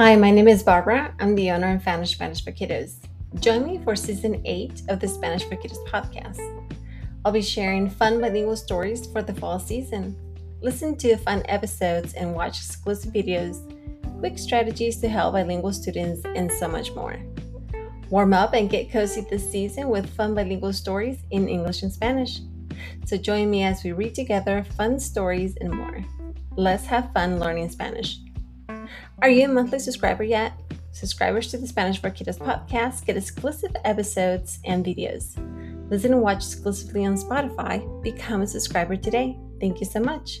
Hi, my name is Barbara. I'm the owner of Spanish Spanish for Kiddos. Join me for season 8 of the Spanish for Kiddos podcast. I'll be sharing fun bilingual stories for the fall season. Listen to fun episodes and watch exclusive videos, quick strategies to help bilingual students, and so much more. Warm up and get cozy this season with fun bilingual stories in English and Spanish. So join me as we read together fun stories and more. Let's have fun learning Spanish. Are you a monthly subscriber yet? Subscribers to the Spanish for Kiddos podcast get exclusive episodes and videos. Listen and watch exclusively on Spotify. Become a subscriber today. Thank you so much.